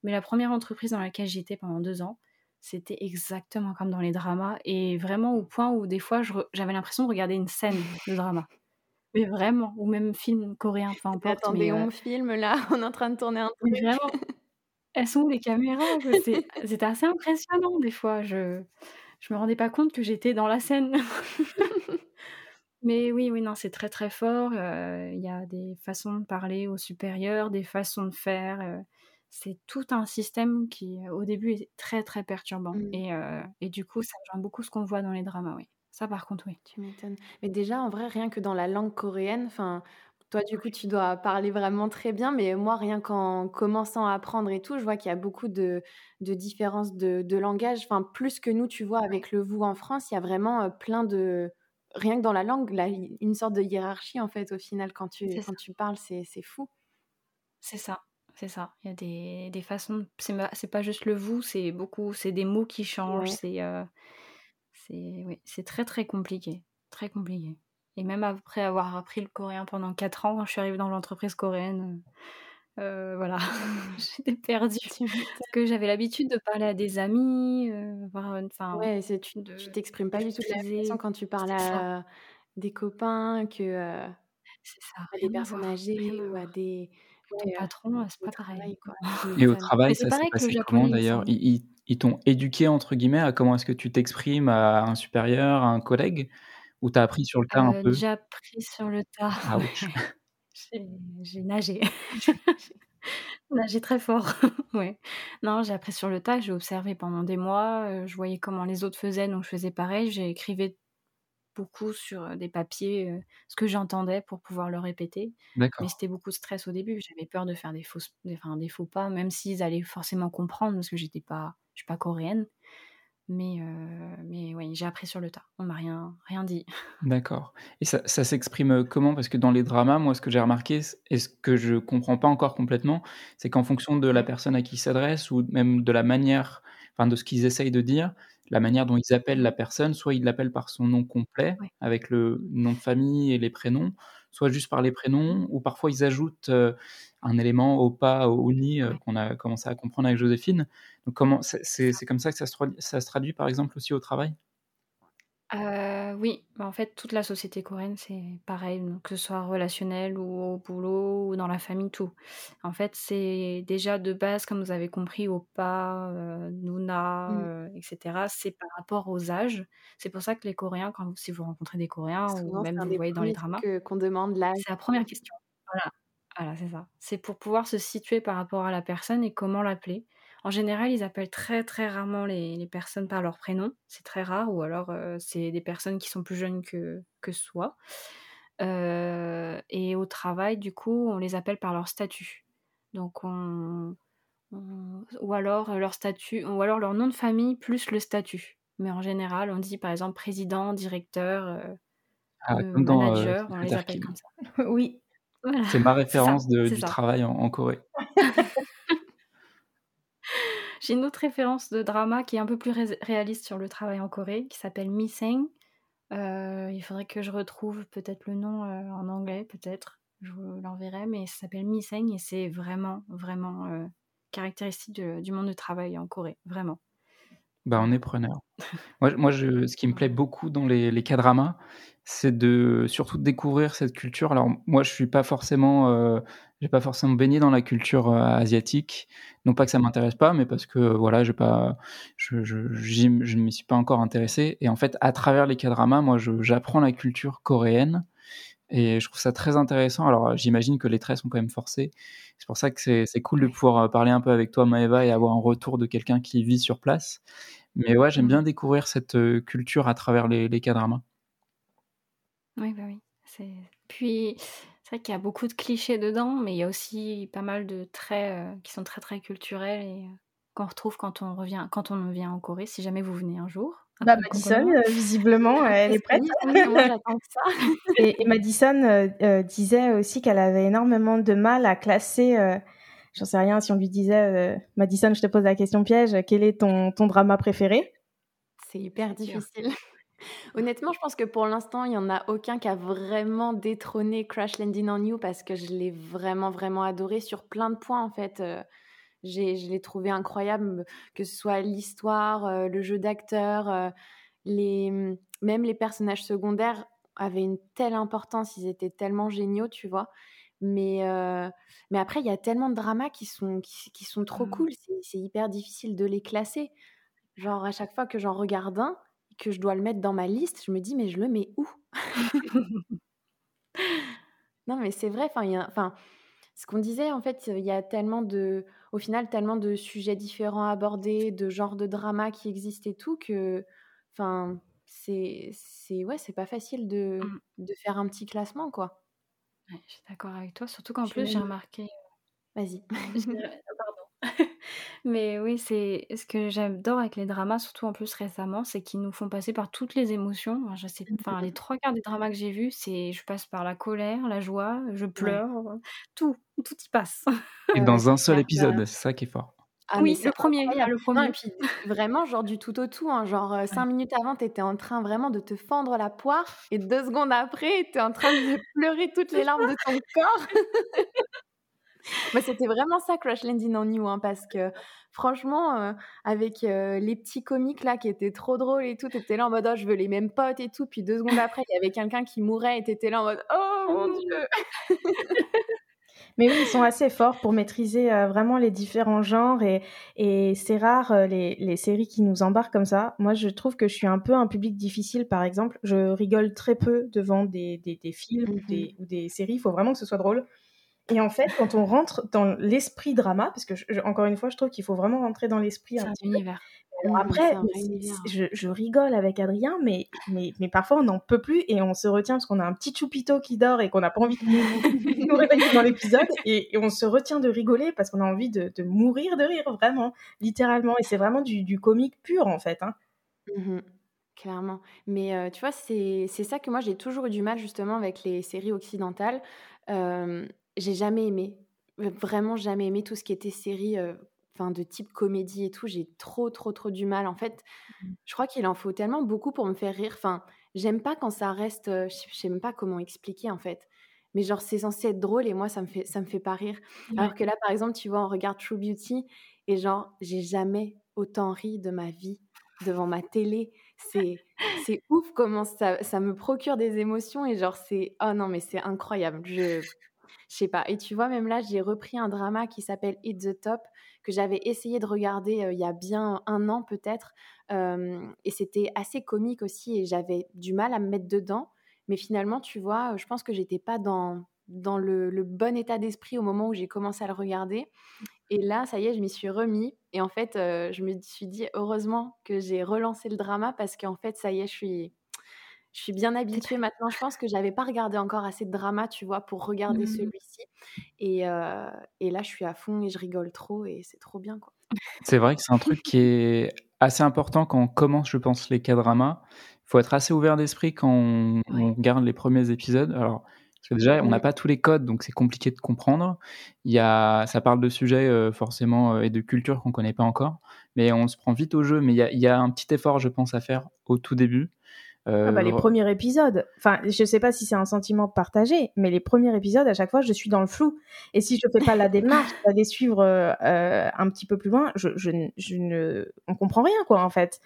Mais la première entreprise dans laquelle j'étais pendant deux ans, c'était exactement comme dans les dramas et vraiment au point où des fois j'avais l'impression de regarder une scène de drama. Mais vraiment, ou même film coréen, enfin importe. Attendez, mais, on filme là, on est en train de tourner un truc. vraiment, elles sont où les caméras C'était assez impressionnant des fois. Je je me rendais pas compte que j'étais dans la scène. mais oui, oui, non, c'est très très fort. Il y a des façons de parler au supérieur, des façons de faire c'est tout un système qui, au début, est très, très perturbant. Mmh. Et, et, du coup, ça rejoint beaucoup ce qu'on voit dans les dramas, oui. Ça, par contre, oui. Tu m'étonnes. Mais déjà, en vrai, rien que dans la langue coréenne, enfin, toi, du coup, tu dois parler vraiment très bien, mais moi, rien qu'en commençant à apprendre et tout, je vois qu'il y a beaucoup de, de différences de, de, langage. Enfin, plus que nous, tu vois, avec le vous en France, il y a vraiment plein de. Rien que dans la langue, là, une sorte de hiérarchie, en fait, au final, quand tu, quand tu parles, c'est fou. C'est ça. C'est ça. Il y a des, des façons. C'est pas juste le vous, c'est beaucoup. C'est des mots qui changent. C'est euh, c'est oui, c'est très très compliqué, très compliqué. Et même après avoir appris le coréen pendant 4 ans, quand je suis arrivée dans l'entreprise coréenne, euh, voilà, j'étais perdue. Parce que j'avais l'habitude de parler à des amis. Euh, enfin, ouais, tu t'exprimes pas du tout de la façon quand tu parles à des copains que euh, ça, à des personnes âgées ou à des ton patron, c'est pas pareil. Quoi. Et au travail, ça s'est passé comment d'ailleurs? Ils, t'ont éduqué, entre guillemets, à comment est-ce que tu t'exprimes à un supérieur, à un collègue? Ou t'as appris sur le tas un euh, peu? J'ai appris sur le tas. Ah j'ai nagé. Nager très fort, ouais. Non, j'ai appris sur le tas, j'ai observé pendant des mois, je voyais comment les autres faisaient, donc je faisais pareil. J'écrivais beaucoup sur, des papiers, ce que j'entendais pour pouvoir le répéter. Mais c'était beaucoup de stress au début. J'avais peur de faire des fausses enfin, des faux pas, même s'ils allaient forcément comprendre parce que j'étais pas je suis pas coréenne. Mais, mais oui, j'ai appris sur le tas. On m'a rien, rien dit. D'accord. Et ça, ça s'exprime comment? Parce que dans les dramas, moi, ce que j'ai remarqué et ce que je comprends pas encore complètement, c'est qu'en fonction de la personne à qui ils s'adressent ou même de la manière, enfin, de ce qu'ils essayent de dire, la manière dont ils appellent la personne, soit ils l'appellent par son nom complet, avec le nom de famille et les prénoms, soit juste par les prénoms, ou parfois ils ajoutent un élément au pas, au ni, qu'on a commencé à comprendre avec Joséphine. Donc comment c'est comme ça que ça se, ça se traduit par exemple aussi au travail? Euh, oui, bah, en fait, toute la société coréenne, c'est pareil, que ce soit relationnel ou au boulot ou dans la famille, tout. En fait, c'est déjà de base, comme vous avez compris, Oppa, euh, Nuna, mmh. euh, etc., c'est par rapport aux âges. C'est pour ça que les Coréens, quand si vous rencontrez des Coréens ou même vous voyez dans les dramas, qu'on demande l'âge. c'est la première question. Voilà, voilà c'est ça. C'est pour pouvoir se situer par rapport à la personne et comment l'appeler. En général, ils appellent très très rarement les, personnes par leur prénom. C'est très rare, ou alors euh, c'est des personnes qui sont plus jeunes que, que soi. Euh, et au travail, du coup, on les appelle par leur statut. Donc on, ou alors leur statut, ou alors leur nom de famille plus le statut. Mais en général, on dit par exemple président, directeur, euh, ah, manager, on les appelle comme ça. oui. C'est ma référence de, du travail en Corée. J'ai une autre référence de drama qui est un peu plus réaliste sur le travail en Corée, qui s'appelle Missing. Euh, il faudrait que je retrouve peut-être le nom euh, en anglais, peut-être. Je vous l'enverrai, mais ça s'appelle Missing et c'est vraiment, vraiment euh, caractéristique du monde du travail en Corée, vraiment. Bah, on est preneur. moi, moi ce qui me plaît beaucoup dans les, les K-dramas, c'est de surtout de découvrir cette culture. Alors moi, je suis pas forcément, euh, j'ai pas forcément baigné dans la culture euh, asiatique. Non pas que ça m'intéresse pas, mais parce que voilà, j'ai pas, je, je, je ne m'y suis pas encore intéressé. Et en fait, à travers les K-dramas, moi, j'apprends la culture coréenne. Et je trouve ça très intéressant. Alors, j'imagine que les traits sont quand même forcés. C'est pour ça que c'est cool de pouvoir euh, parler un peu avec toi, Maëva, et avoir un retour de quelqu'un qui vit sur place. Mais ouais, j'aime bien découvrir cette culture à travers les, les K-dramas. Oui, bah oui. Puis, c'est vrai qu'il y a beaucoup de clichés dedans, mais il y a aussi pas mal de traits euh, qui sont très très culturels et euh, qu'on retrouve quand on revient, quand on vient en Corée, si jamais vous venez un jour. Bah, Madison, euh, visiblement, elle est prête. j'attends ça. et, Madison disait aussi qu'elle avait énormément de mal à classer. J'en sais rien si on lui disait, Madison, je te pose la question piège, quel est ton, ton drama préféré? C'est hyper difficile. Honnêtement, je pense que pour l'instant, il n'y en a aucun qui a vraiment détrôné Crash Landing on You parce que je l'ai vraiment, vraiment adoré sur plein de points en fait. Euh, je l'ai trouvé incroyable, que ce soit l'histoire, euh, le jeu d'acteur, euh, les, même les personnages secondaires avaient une telle importance, ils étaient tellement géniaux, tu vois. Mais, mais après, il y a tellement de dramas qui sont, qui sont trop mmh. cool, c'est hyper difficile de les classer. Genre, à chaque fois que j'en regarde un, que je dois le mettre dans ma liste, je me dis, mais je le mets où? Non, mais c'est vrai, enfin, ce qu'on disait, en fait, il y a tellement de, au final, tellement de sujets différents à aborder, de genres de drama qui existent et tout, que, enfin, c'est, c'est, ouais, c'est pas facile de, mmh. de faire un petit classement, quoi. je suis d'accord avec toi, surtout qu'en plus, j'ai remarqué. Vas-y. Mais oui, c'est ce que j'adore avec les dramas, surtout en plus récemment, c'est qu'ils nous font passer par toutes les émotions. je sais, enfin, les trois quarts des dramas que j'ai vus, c'est je passe par la colère, la joie, je pleure, tout, tout y passe. Et dans un seul épisode, c'est ça qui est fort. Ah, oui, le premier, le premier. et puis vraiment, genre du tout au tout, hein, genre cinq minutes avant, tu étais en train vraiment de te fendre la poire, et deux secondes après, tu es en train de pleurer toutes les larmes de ton corps. c'était vraiment ça, Crash Landing on You, hein, parce que franchement, euh, avec euh, les petits comiques là qui étaient trop drôles et tout, t'étais là en mode oh, je veux les mêmes potes et tout. Puis deux secondes après, il y avait quelqu'un qui mourait et t'étais là en mode oh mon oh. dieu. Mais oui, ils sont assez forts pour maîtriser euh, vraiment les différents genres et, et c'est rare les, les, séries qui nous embarquent comme ça. Moi, je trouve que je suis un peu un public difficile, par exemple. Je rigole très peu devant des, des, des films ou, mmh des, ou des séries. Il faut vraiment que ce soit drôle. Et en fait, quand on rentre dans l'esprit drama, parce que encore une fois, je trouve qu'il faut vraiment rentrer dans l'esprit un petit univers. Après, je, rigole avec Adrien, mais, mais, mais parfois on n'en peut plus et on se retient parce qu'on a un petit choupito qui dort et qu'on n'a pas envie de nous, réveiller dans l'épisode et, on se retient de rigoler parce qu'on a envie de, de, mourir de rire, vraiment, littéralement. Et c'est vraiment du, du, comique pur en fait. Hein. Mmh clairement. Mais euh, tu vois, c'est ça que moi j'ai toujours eu du mal justement avec les séries occidentales. Euh, j'ai jamais aimé, vraiment jamais aimé tout ce qui était série euh, enfin de type comédie et tout, j'ai trop trop trop du mal. En fait, mmh. je crois qu'il en faut tellement beaucoup pour me faire rire. Enfin, j'aime pas quand ça reste, je sais même pas comment expliquer en fait. Mais genre c'est censé être drôle et moi ça me fait ça me fait pas rire. Alors que là par exemple, tu vois, on regarde True Beauty et genre j'ai jamais autant ri de ma vie devant ma télé. C'est c'est ouf comment ça, ça me procure des émotions et genre c'est oh non mais c'est incroyable. Je je sais pas. Et tu vois, même là, j'ai repris un drama qui s'appelle Hit the Top, que j'avais essayé de regarder il y a bien un an peut-être. et c'était assez comique aussi, et j'avais du mal à me mettre dedans. Mais finalement, tu vois, je pense que j'étais pas dans, dans le, bon état d'esprit au moment où j'ai commencé à le regarder. Et là, ça y est, je m'y suis remis. Et en fait, je me suis dit, heureusement que j'ai relancé le drama parce qu'en fait, ça y est, je suis, je suis bien habituée maintenant. Je pense que j'avais pas regardé encore assez de drama, tu vois, pour regarder mmh. celui-ci. Et, euh, et, là, je suis à fond et je rigole trop et c'est trop bien, quoi. C'est vrai que c'est un truc qui est assez important quand on commence, je pense, les K-dramas. Il faut être assez ouvert d'esprit quand on, regarde les premiers épisodes. Alors, parce que déjà, on n'a pas tous les codes, donc c'est compliqué de comprendre. Il y a, ça parle de sujets euh, forcément euh, et de culture qu'on connaît pas encore, mais on se prend vite au jeu. Mais il y, a, il y a un petit effort, je pense, à faire au tout début. Ah bah, les euh, premiers épisodes, enfin, je sais pas si c'est un sentiment partagé, mais les premiers épisodes, à chaque fois, je suis dans le flou. Et si je fais pas la démarche d'aller suivre euh, un petit peu plus loin, je, je, je, ne, on comprend rien, quoi, en fait.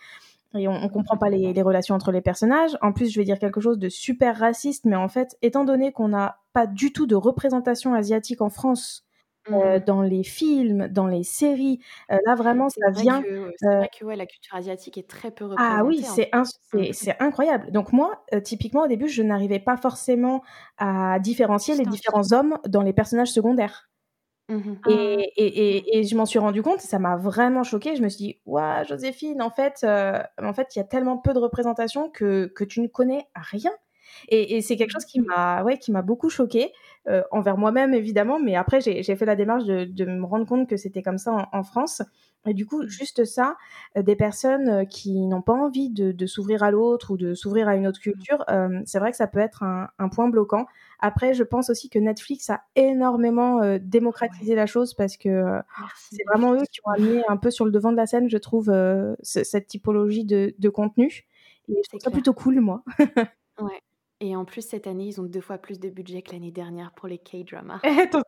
Et on, on comprend pas les, les, relations entre les personnages. En plus, je vais dire quelque chose de super raciste, mais en fait, étant donné qu'on n'a pas du tout de représentation asiatique en France euh, mmh. dans les films, dans les séries. Euh, là, vraiment, ça vient. C'est vrai que ouais, la culture asiatique est très peu représentée. Ah oui, c'est c'est incroyable. Donc moi, euh, typiquement, au début, je n'arrivais pas forcément à différencier les différents hommes dans les personnages secondaires. Mmh et, et, et, et, je m'en suis rendu compte, ça m'a vraiment choqué. Je me suis dit, ouais, Joséphine, en fait, en fait, il y a tellement peu de représentation que, que tu ne connais rien. Et, c'est quelque chose qui m'a, ouais, qui m'a beaucoup choqué euh, envers moi-même évidemment, mais après j'ai fait la démarche de, de, me rendre compte que c'était comme ça en, en, France. Et du coup, juste ça, euh, des personnes euh, qui n'ont pas envie de, de s'ouvrir à l'autre ou de s'ouvrir à une autre culture, euh, c'est vrai que ça peut être un, un, point bloquant. Après, je pense aussi que Netflix a énormément démocratisé la chose parce que c'est vraiment eux qui ont amené un peu sur le devant de la scène, je trouve, cette typologie de, de contenu. Et je trouve ça plutôt cool, moi. ouais. Et en plus, cette année, ils ont deux fois plus de budget que l'année dernière pour les K-dramas. Quand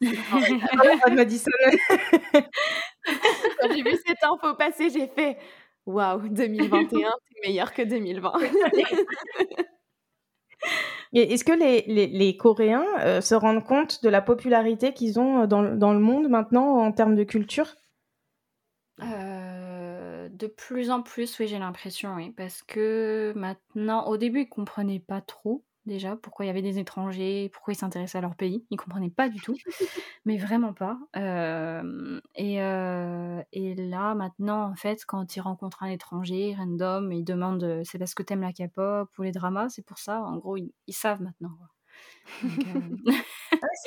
j'ai vu cette info passer, j'ai fait Waouh, 2021, c'est meilleur que 2020. Est-ce que les, les, les Coréens euh, se rendent compte de la popularité qu'ils ont euh, dans, dans, le monde maintenant en termes de culture? Euh, De plus en plus, oui, j'ai l'impression, oui. Parce que maintenant, au début, ils ne comprenaient pas trop déjà, pourquoi il y avait des étrangers, pourquoi ils s'intéressaient à leur pays. Ils comprenaient pas du tout, mais vraiment pas. et, et, là, maintenant, en fait, quand ils rencontrent un étranger random, ils demandent c'est parce que t'aimes la K-pop ou les dramas, c'est pour ça. En gros, ils, savent maintenant. Donc,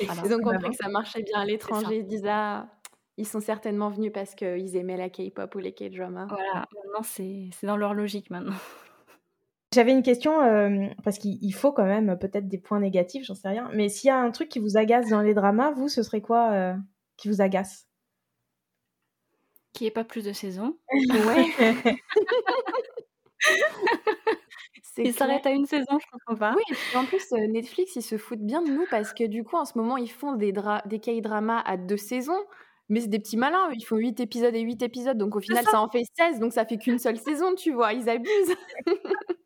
ils ont compris que ça marchait bien à l'étranger. Ils disent ah, ils sont certainement venus parce qu'ils aimaient la K-pop ou les K-dramas. Voilà, maintenant c'est dans leur logique maintenant. J'avais une question, euh, parce qu'il faut quand même peut-être des points négatifs, j'en sais rien. Mais s'il y a un truc qui vous agace dans les dramas, vous, ce serait quoi euh, qui vous agace? Qu'il n'y ait pas plus de saisons. Ouais. Il s'arrête à une saison, je comprends pas. Oui, et en plus, euh, Netflix, ils se foutent bien de nous parce que du coup, en ce moment, ils font des, des K-dramas à deux saisons. Mais c'est des petits malins, ils font 8 épisodes et 8 épisodes, donc au final, ça. ça en fait 16, donc ça fait qu'une seule saison, tu vois, ils abusent.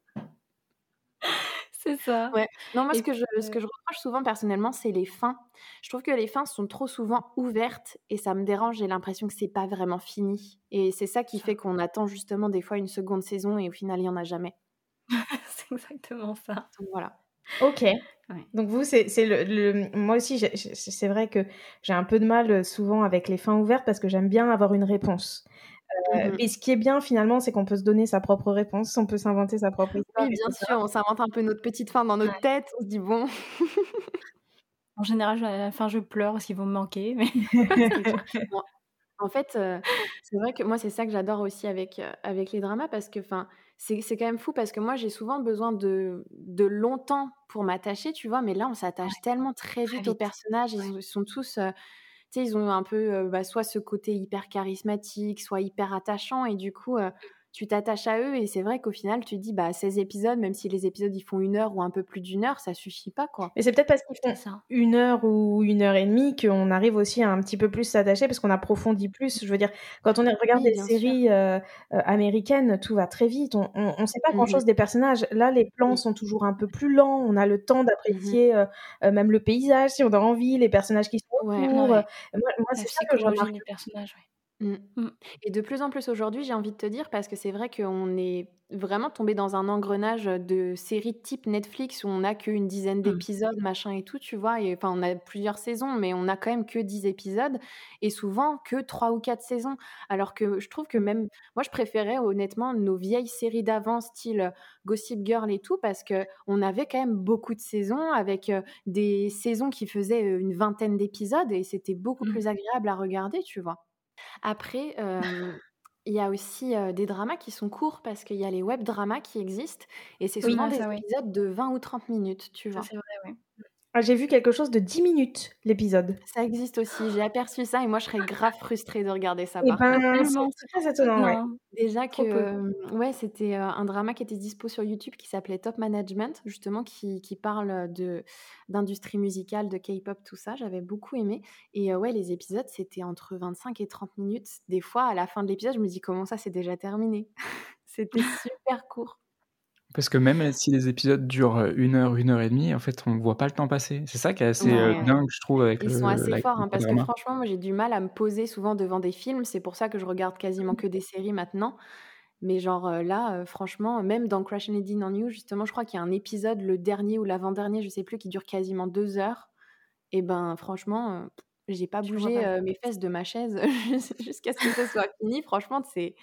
C'est ça. Ouais. Non, moi, ce que, je, ce que je reproche souvent personnellement, c'est les fins. Je trouve que les fins sont trop souvent ouvertes et ça me dérange. J'ai l'impression que c'est pas vraiment fini. Et c'est ça qui fait qu'on attend justement des fois une seconde saison et au final, il n'y en a jamais. c'est exactement ça. voilà. Ok. Donc vous, c'est le, Moi aussi, c'est vrai que j'ai un peu de mal souvent avec les fins ouvertes parce que j'aime bien avoir une réponse. Euh, mmh Et ce qui est bien finalement, c'est qu'on peut se donner sa propre réponse, on peut s'inventer sa propre histoire. Oui, bien sûr, on s'invente un peu notre petite fin dans notre tête, on se dit bon. en général, à la fin, je pleure parce qu'ils vont me manquer. Mais... En fait, c'est vrai que moi, c'est ça que j'adore aussi avec, avec les dramas parce que c'est c'est quand même fou parce que moi, j'ai souvent besoin de de longtemps pour m'attacher, tu vois? Mais là, on s'attache tellement très vite aux personnages. Ils sont tous, tu sais, ils ont un peu, bah, soit ce côté hyper charismatique, soit hyper attachant et du coup, tu t'attaches à eux et c'est vrai qu'au final tu te dis bah 16 épisodes même si les épisodes ils font une heure ou un peu plus d'une heure ça suffit pas quoi. Mais c'est peut-être parce qu'ils font ça. une heure ou une heure et demie qu'on arrive aussi à un petit peu plus s'attacher parce qu'on approfondit plus. Je veux dire quand on regarde des séries euh, américaines tout va très vite. On, on, sait pas mmh des personnages. Là les plans sont toujours un peu plus lents. On a le temps mmh d'apprécier euh, même le paysage si on a envie les personnages qui sont autour moi, c'est ça que je remarque. les personnages Mmh. Mmh. Et de plus en plus aujourd'hui, j'ai envie de te dire, parce que c'est vrai qu'on est vraiment tombé dans un engrenage de séries type Netflix où on n'a qu'une dizaine mmh. d'épisodes, machin et tout, tu vois. Et, enfin, on a plusieurs saisons, mais on a quand même que 10 épisodes et souvent que 3 ou 4 saisons. Alors que je trouve que même, moi, je préférais honnêtement nos vieilles séries d'avant, style Gossip Girl et tout, parce que on avait quand même beaucoup de saisons avec des saisons qui faisaient une vingtaine d'épisodes et c'était beaucoup plus agréable à regarder, tu vois. Après, il y a aussi des dramas qui sont courts parce qu'il y a les web dramas qui existent et c'est souvent des épisodes de 20 ou 30 minutes, tu vois? c'est vrai, oui. Ah, j'ai vu quelque chose de 10 minutes, l'épisode. Ça existe aussi. J'ai aperçu ça et moi, je serais grave frustrée de regarder ça. Et eh ben, c'est très étonnant, ouais. Déjà que, ouais, c'était un drama qui était dispo sur YouTube qui s'appelait Top Management, justement, qui, qui parle de d'industrie musicale, de K-pop, tout ça. J'avais beaucoup aimé. Et ouais, les épisodes, c'était entre 25 et 30 minutes. Des fois, à la fin de l'épisode, je me dis comment ça, c'est déjà terminé? c'était super court. Parce que même si les épisodes durent une heure, une heure et demie, en fait, on voit pas le temps passer. C'est ça qui est assez dingue, je trouve, avec Ils sont assez forts, hein, parce que franchement, moi, j'ai du mal à me poser souvent devant des films. C'est pour ça que je regarde quasiment que des séries maintenant. Mais genre là, franchement, même dans Crash Landing on You, justement, je crois qu'il y a un épisode, le dernier ou l'avant-dernier, je sais plus, qui dure quasiment deux heures. Et ben, franchement, j'ai pas bougé mes fesses de ma chaise jusqu'à ce que ce soit fini. Franchement, t'es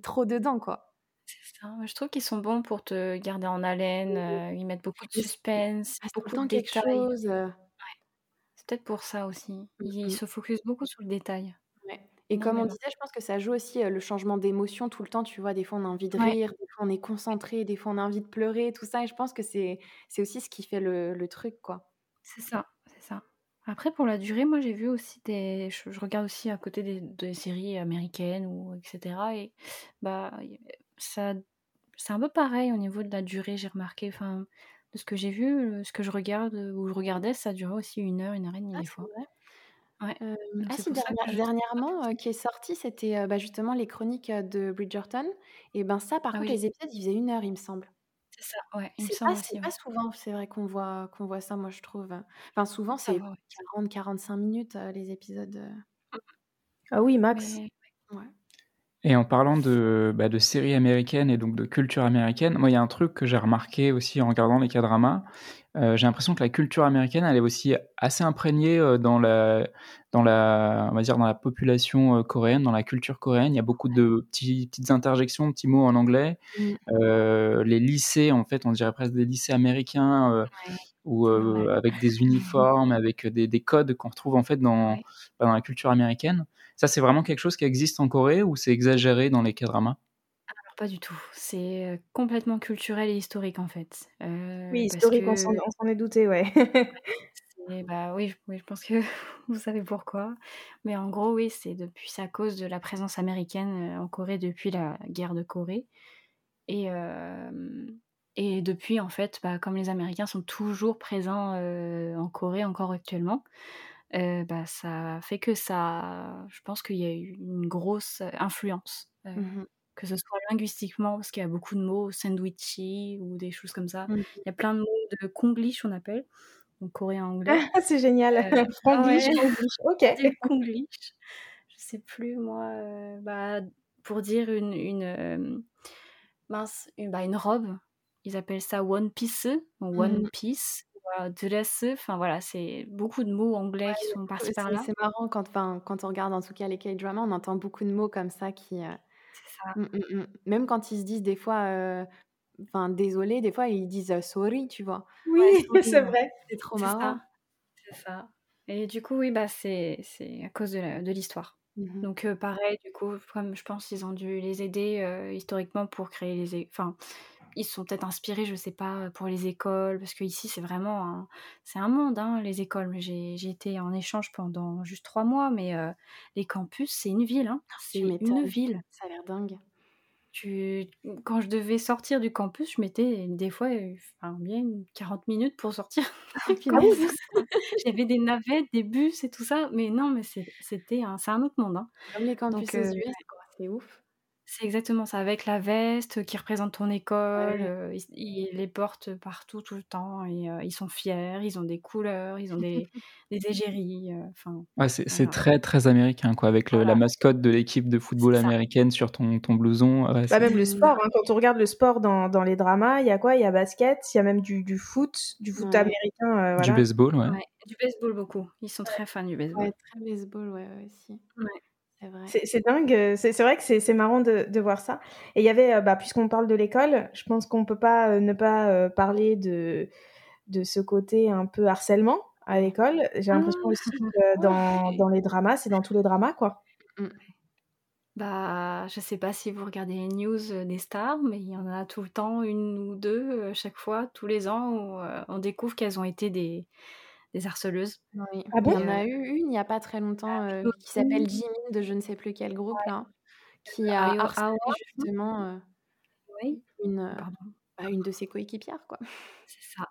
trop dedans, quoi. C'est ça. Je trouve qu'ils sont bons pour te garder en haleine, ils mettent beaucoup de suspense, beaucoup de quelque chose. C'est peut-être pour ça aussi. Mmh ils se focusent beaucoup sur le détail. Et comme on disait, je pense que ça joue aussi le changement d'émotion tout le temps. Tu vois, des fois on a envie de rire, des fois on est concentré, des fois on a envie de pleurer, tout ça. Et je pense que c'est aussi ce qui fait le, le truc, quoi. C'est c'est ça. Après, pour la durée, moi j'ai vu aussi des. Je, regarde aussi à côté des, des, séries américaines ou etc. Et bah ça, c'est un peu pareil au niveau de la durée, j'ai remarqué. Enfin, de ce que j'ai vu, ce que je regarde ou je regardais, ça durait aussi une heure, une heure et demie ah, des fois. Ouais. ah si, dernièrement, qui est sorti, c'était bah, justement les chroniques de Bridgerton. Et ben ça, par ah contre, les épisodes, ils faisaient une heure, il me semble. C'est ça, ouais. C'est pas, pas souvent, c'est vrai qu'on voit, qu'on voit ça, moi je trouve. Enfin, souvent, c'est 40-45 minutes les épisodes. Ah oui, max. ouais. Et en parlant de, bah, de séries américaines et donc de culture américaine, moi, il y a un truc que j'ai remarqué aussi en regardant les K-dramas. Euh, j'ai l'impression que la culture américaine, elle est aussi assez imprégnée euh, dans la, dans la, on va dire dans la population euh, coréenne, dans la culture coréenne. Il y a beaucoup de petits, petites interjections, petits mots en anglais. Mm. les lycées, en fait, on dirait presque des lycées américains, ou avec des uniformes, avec des, des codes qu'on retrouve en fait dans, dans la culture américaine. Ça, c'est vraiment quelque chose qui existe en Corée ou c'est exagéré dans les K-dramas? Alors, pas du tout. C'est complètement culturel et historique, en fait. oui, historique, on s'en est douté, ouais. bah oui, oui, je pense que vous savez pourquoi. Mais en gros, oui, c'est depuis à cause de la présence américaine en Corée depuis la guerre de Corée. Et, et depuis, en fait, bah, comme les Américains sont toujours présents en Corée encore actuellement, bah, ça fait que ça je pense qu'il y a eu une grosse influence, mmh que ce soit linguistiquement, parce qu'il y a beaucoup de mots, sandwichy ou des choses comme ça. Mmh Il y a plein de mots de konglish, on appelle, donc coréen anglais. Ah, c'est génial. Euh, konglish, ok. konglish. Je sais plus moi, bah, pour dire une une, mince, une, bah, une robe, ils appellent ça One Piece, One mmh. Piece, dress, enfin voilà, c'est beaucoup de mots anglais qui sont partis par là. C'est marrant quand, quand on regarde en tout cas les K-dramas, on entend beaucoup de mots comme ça qui. Euh, ça. Mmh, mmh, Même quand ils se disent des fois, euh, enfin désolé, des fois ils disent sorry, tu vois. Oui, c'est vrai. C'est trop marrant. C'est ça. Et du coup, oui, bah c'est à cause de l'histoire. Mmh Donc pareil, du coup, comme je pense qu'ils ont dû les aider historiquement pour créer les, enfin, ils sont peut-être inspirés, je sais pas, pour les écoles, parce que ici c'est vraiment un, c'est un monde, hein, les écoles. J'ai, j'ai été en échange pendant juste trois mois, mais les campus, c'est une ville, hein. c'est une ville. Ça a l'air dingue. Tu... Quand je devais sortir du campus, je mettais des fois enfin, bien 40 minutes pour sortir. Ah, J'avais des navettes, des bus et tout ça, mais non, mais c'était un, c'est un autre monde. Hein. Comme les campus US, c'est ouf. C'est exactement ça, avec la veste qui représente ton école, euh, ils, les portent partout tout le temps et euh, ils sont fiers, ils ont des couleurs, ils ont des, des égéries. Euh, enfin, ouais, c'est très très américain quoi, avec la mascotte de l'équipe de football américaine sur ton, ton blouson. bah, même le sport, hein, quand on regarde le sport dans, dans les dramas, il y a quoi? Il y a basket, il y a même du, du foot, du foot américain. Du baseball, ouais. Du baseball beaucoup, ils sont très fans du baseball. Ouais, très baseball, ouais, aussi. C'est dingue, euh, c'est vrai que c'est marrant de, de, voir ça. Et il y avait, euh, bah, puisqu'on parle de l'école, je pense qu'on peut pas euh, ne pas parler de, de ce côté un peu harcèlement à l'école. J'ai l'impression ah, aussi que dans, dans, les dramas, c'est dans tous les dramas, quoi. Mmh. Bah, je sais pas si vous regardez les news des stars, mais il y en a tout le temps, une ou deux, chaque fois, tous les ans, où on découvre qu'elles ont été des, des harceleuses. Oui. Ah bon? Il y en a eu une il n'y a pas très longtemps ah, euh, qui s'appelle Jimmy de je ne sais plus quel groupe là, qui a harcelé justement euh, oui. une, euh, bah, une de ses coéquipières quoi. C'est ça.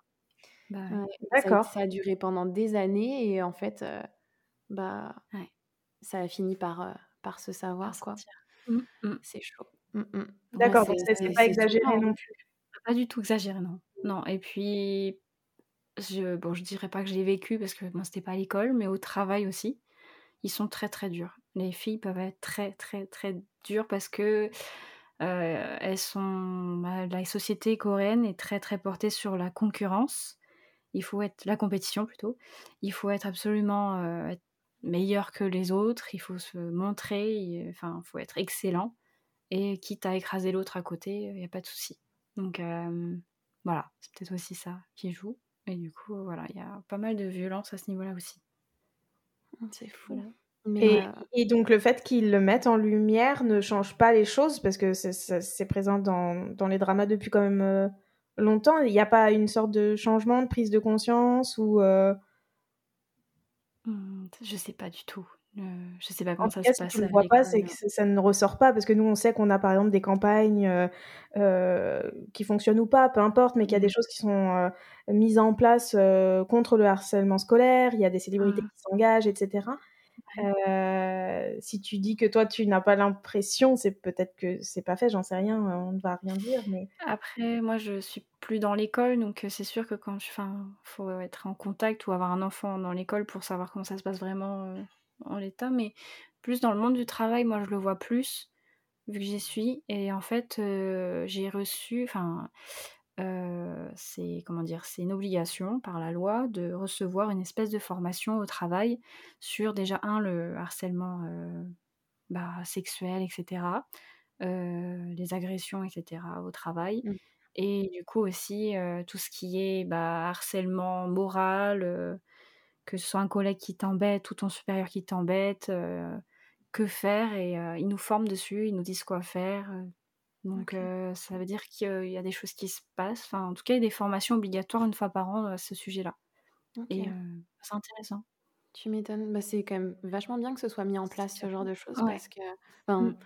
Bah, D'accord. Ça, a duré pendant des années et en fait, bah, ça a fini par, par se savoir quoi. Mmh, mmh. C'est chaud. Mmh, D'accord, donc c'est pas exagéré non plus. Pas du tout exagéré, non. Non, et puis je, bon, je dirais pas que j'ai vécu parce que moi c'était pas à l'école, mais au travail aussi, ils sont très très durs. Les filles peuvent être très très très dures parce que euh, elles sont, bah, la société coréenne est très très portée sur la concurrence. Il faut être la compétition plutôt. Il faut être absolument euh, meilleur que les autres. Il faut se montrer. il faut être excellent. Et quitte à écraser l'autre à côté, il n'y a pas de souci. Donc euh, voilà, c'est peut-être aussi ça qui joue. Et du coup, voilà, il y a pas mal de violence à ce niveau-là aussi. Mmh, c'est fou. Euh, et, donc le fait qu'ils le mettent en lumière ne change pas les choses parce que c'est présent dans, dans, les dramas depuis quand même euh, longtemps. Il n'y a pas une sorte de changement, de prise de conscience ou... Euh... Mmh, je sais pas du tout. Euh, je sais pas comment ça se passe. Ce que je ne vois pas, c'est que ça ne ressort pas parce que nous, on sait qu'on a par exemple des campagnes euh, euh, qui fonctionnent ou pas, peu importe, mais qu'il y a des mmh. choses qui sont mises en place contre le harcèlement scolaire. Il y a des célébrités mmh. qui s'engagent, etc. si tu dis que toi tu n'as pas l'impression, c'est peut-être que c'est pas fait, j'en sais rien, on ne va rien dire. Mais après, moi je suis plus dans l'école, donc c'est sûr que quand je, enfin, faut être en contact ou avoir un enfant dans l'école pour savoir comment ça se passe vraiment en l'état, mais plus dans le monde du travail, moi je le vois plus, vu que j'y suis. Et en fait, euh, j'ai reçu, enfin, euh, c'est comment dire, c'est une obligation par la loi de recevoir une espèce de formation au travail sur déjà un le harcèlement euh, bah, sexuel, etc. les agressions, etc. au travail. Mmh. Et du coup aussi tout ce qui est bah, harcèlement moral, que ce soit un collègue qui t'embête ou ton supérieur qui t'embête, euh, que faire et euh, ils nous forment dessus, ils nous disent quoi faire. Euh. donc ça veut dire qu'il y a des choses qui se passent. Enfin, en tout cas, il y a des formations obligatoires une fois par an à ce sujet-là. Et c'est intéressant. Tu m'étonnes. Bah, c'est quand même vachement bien que ce soit mis en place ce genre de choses parce que, mmh.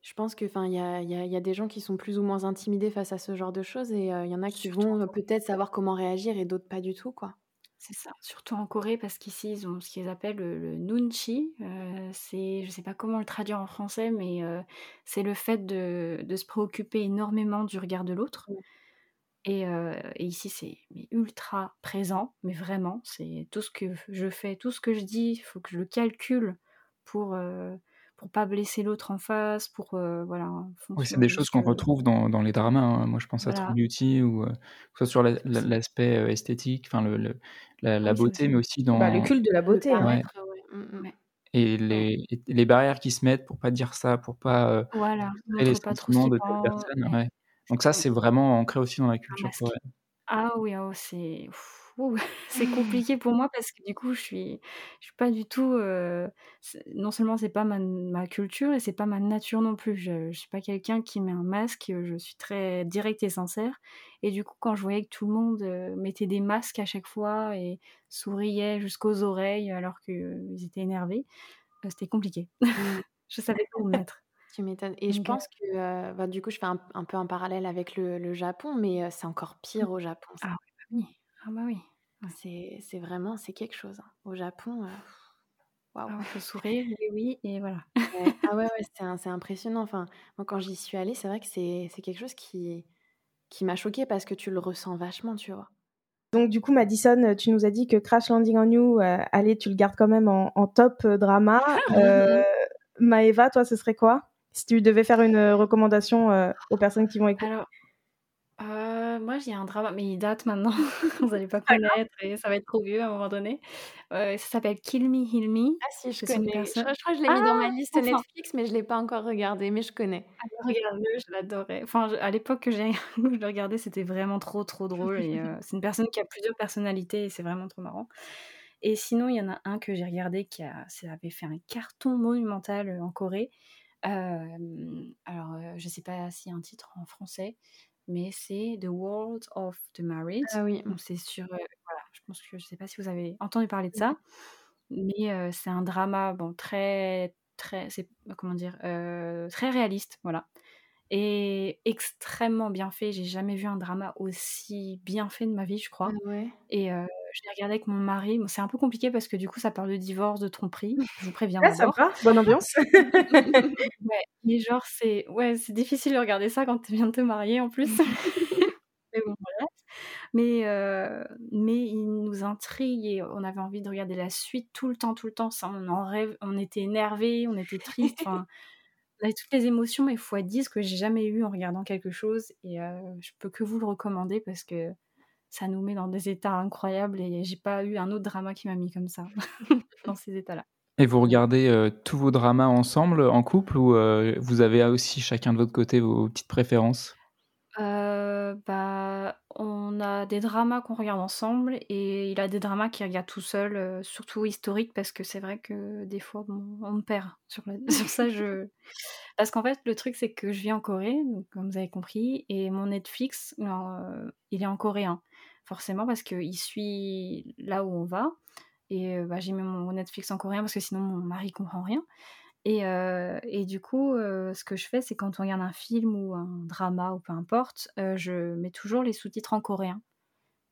je pense que, enfin, il y a, y a, des gens qui sont plus ou moins intimidés face à ce genre de choses et il y en a qui vont peut-être savoir comment réagir et d'autres pas du tout, quoi. C'est ça, surtout en Corée, parce qu'ici, ils ont ce qu'ils appellent le, nunchi. Euh, c'est, je sais pas comment le traduire en français, mais euh, c'est le fait de, de, se préoccuper énormément du regard de l'autre. Et, euh, et, ici, c'est ultra présent, mais vraiment, c'est tout ce que je fais, tout ce que je dis, il faut que je le calcule pour, pour pas blesser l'autre en face, pour voilà. Oui, c'est des choses qu'on retrouve dans, dans, les dramas. Hein. Moi, je pense à True Beauty ou que ce soit sur l'aspect esthétique, enfin le, la, beauté, mais aussi dans bah, le culte de la beauté. Hein. Mmh, mmh. Et les, les, barrières qui se mettent pour pas dire ça, pour pas voilà, les sentiments de telle personne. Ouais. Donc ça, c'est vraiment ancré aussi dans la culture coréenne. Ah oui, oh, c'est c'est compliqué pour moi parce que du coup, je suis je suis pas du tout, non seulement c'est pas ma ma culture et c'est pas ma nature non plus. Je je suis pas quelqu'un qui met un masque, je suis très directe et sincère et du coup, quand je voyais que tout le monde, mettait des masques à chaque fois et souriait jusqu'aux oreilles alors qu'ils étaient énervés, c'était compliqué. Mmh. Je savais pas où me mettre. Tu m'étonnes. Et je pense que, bah, du coup, je fais un, un peu un parallèle avec le, le Japon, mais c'est encore pire au Japon. Ah oui, ah bah oui. C'est, c'est vraiment, c'est quelque chose. Hein. Au Japon, waouh. Il faut sourire, et oui, et voilà. Ah ouais, ouais, c'est, c'est impressionnant. Enfin, moi, quand j'y suis allée, c'est vrai que c'est, c'est quelque chose qui, qui m'a choquée parce que tu le ressens vachement, tu vois. Donc du coup, Madison, tu nous as dit que Crash Landing on You, allez, tu le gardes quand même en, en top drama. Euh, Maeva, toi, ce serait quoi? Si tu devais faire une euh, recommandation euh, aux personnes qui vont écouter Alors, euh, moi, j'ai un drama, mais il date maintenant. Vous n'allez pas connaître et ça va être trop vieux à un moment donné. ça s'appelle Kill Me, Heal Me. Ah si, je connais. Je, crois que je l'ai mis dans ma ah, liste Netflix, mais je ne l'ai pas encore regardé, mais je connais. Ah, regarde-le, je l'adorais. Enfin, à l'époque que j'ai je le regardais, c'était vraiment trop, trop drôle. Et c'est une personne qui a plusieurs personnalités et c'est vraiment trop marrant. Et sinon, il y en a un que j'ai regardé qui a, ça avait fait un carton monumental en Corée alors, je sais pas s'il y a un titre en français, mais c'est The World of the Married. Ah oui. c'est sur, voilà, je pense que je sais pas si vous avez entendu parler de ça, mais c'est un drama, bon, très, très, c'est comment dire, très réaliste, voilà et extrêmement bien fait. J'ai jamais vu un drama aussi bien fait de ma vie, je crois. Ah ouais. Et je l'ai regardé avec mon mari. c'est un peu compliqué parce que du coup, ça parle de divorce, de tromperie. Je vous préviens. Ah, ça va, bonne ambiance. ouais, mais genre, c'est ouais, c'est difficile de regarder ça quand tu viens de te marier en plus. mais bon, voilà. Mais, mais il nous intrigue et on avait envie de regarder la suite tout le temps, tout le temps. Ça, on en rêve, on était énervé, on était triste. Enfin, on avait toutes les émotions, mais fois 10 que j'ai jamais eu en regardant quelque chose. Et je peux que vous le recommander parce que ça nous met dans des états incroyables et j'ai pas eu un autre drama qui m'a mis comme ça, dans ces états-là. Et vous regardez tous vos dramas ensemble, en couple, ou vous avez aussi chacun de votre côté vos petites préférences? Bah, on a des dramas qu'on regarde ensemble et il a des dramas qu'il regarde tout seul, surtout historiques parce que c'est vrai que des fois on me perd sur, sur ça. Je... Parce qu'en fait, le truc c'est que je vis en Corée, donc, comme vous avez compris, et mon Netflix, il est en coréen, forcément parce qu'il suit là où on va. Et bah, j'ai mis mon Netflix en coréen parce que sinon mon mari comprend rien. Et, et, du coup, ce que je fais, c'est quand on regarde un film ou un drama ou peu importe, je mets toujours les sous-titres en coréen.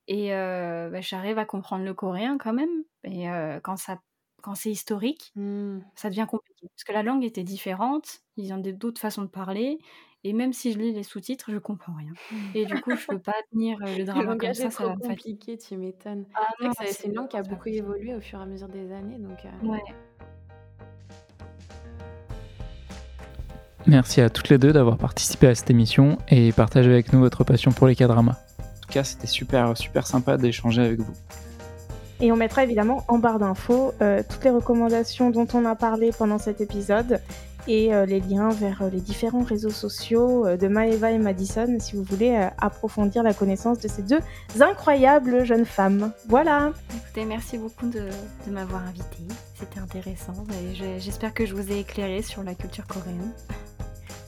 Et bah, j'arrive à comprendre le coréen quand même. Et quand, ça, quand c'est historique, mmh. ça devient compliqué. Parce que la langue était différente, ils ont d'autres façons de parler. Et même si je lis les sous-titres, je comprends rien. Et du coup, je peux pas tenir le drama comme ça. C'est compliqué, tu m'étonnes. Ah, c'est une langue qui a beaucoup évolué au fur et à mesure des années. Donc, ouais. Merci à toutes les deux d'avoir participé à cette émission et partagé avec nous votre passion pour les K-dramas. En tout cas, c'était super, super sympa d'échanger avec vous. Et on mettra évidemment en barre d'infos euh, toutes les recommandations dont on a parlé pendant cet épisode et euh, les liens vers euh, les différents réseaux sociaux de Maeva et Madison si vous voulez approfondir la connaissance de ces deux incroyables jeunes femmes. Voilà. Écoutez, merci beaucoup de, de m'avoir invité. C'était intéressant et j'espère que je vous ai éclairé sur la culture coréenne.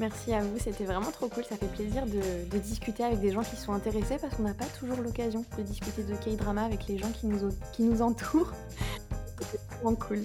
Merci à vous, c'était vraiment trop cool. Ça fait plaisir de, discuter avec des gens qui sont intéressés parce qu'on n'a pas toujours l'occasion de discuter de K-drama avec les gens qui nous, qui nous entourent. C'était vraiment cool.